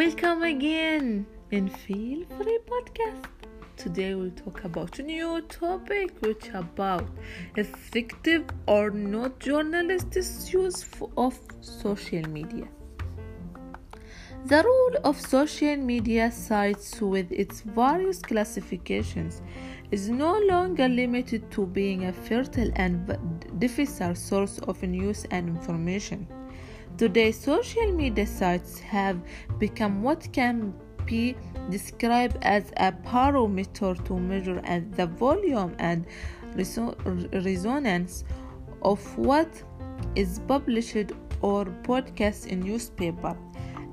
Welcome again in Feel Free Podcast. Today we'll talk about a new topic which about effective or not journalists' use of social media. The role of social media sites with its various classifications is no longer limited to being a fertile and difficult source of news and information. Today, social media sites have become what can be described as a barometer to measure the volume and resonance of what is published or broadcast in newspaper.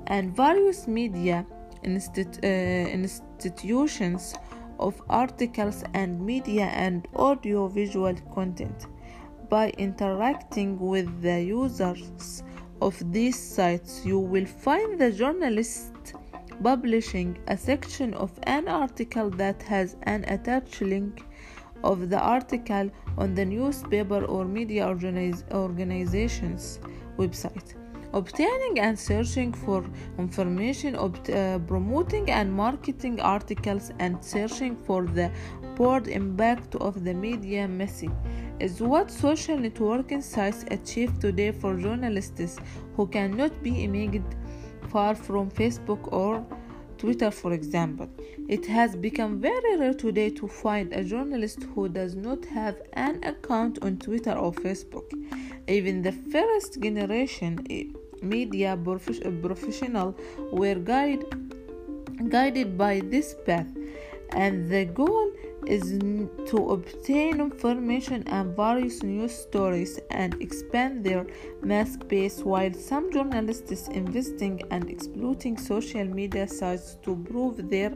And various media uh, institutions of articles and media and audio visual content. By interacting with the users of these sites, you will find the journalist publishing a section of an article that has an attached link of the article on the newspaper or media organiz- organization's website. Obtaining and searching for information, opt- uh, promoting and marketing articles, and searching for the broad impact of the media message is what social networking sites achieve today for journalists who cannot be imaged far from Facebook or Twitter, for example. It has become very rare today to find a journalist who does not have an account on Twitter or Facebook. Even the first generation eh, media professional were guide, guided by this path, and the goal is to obtain information and various news stories and expand their mass base while some journalists is investing and exploiting social media sites to prove their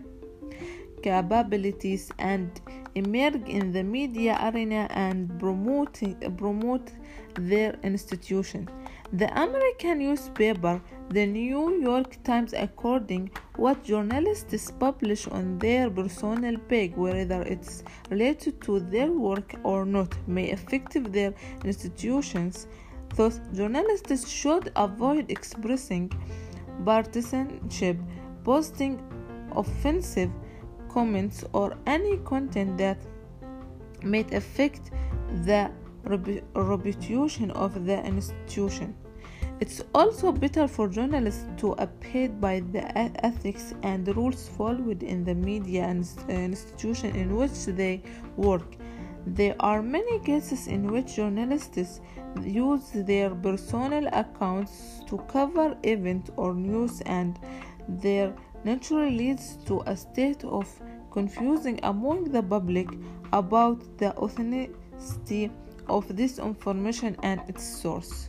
capabilities and emerge in the media arena and promoting, promote their institution. The American newspaper, the New York Times, according what journalists publish on their personal page, whether it's related to their work or not, may affect their institutions. Thus, journalists should avoid expressing partisanship, posting offensive comments, or any content that may affect the reputation of the institution. It's also better for journalists to abide by the ethics and rules followed in the media and uh, institution in which they work. There are many cases in which journalists use their personal accounts to cover events or news and there naturally leads to a state of confusion among the public about the authenticity of this information and its source.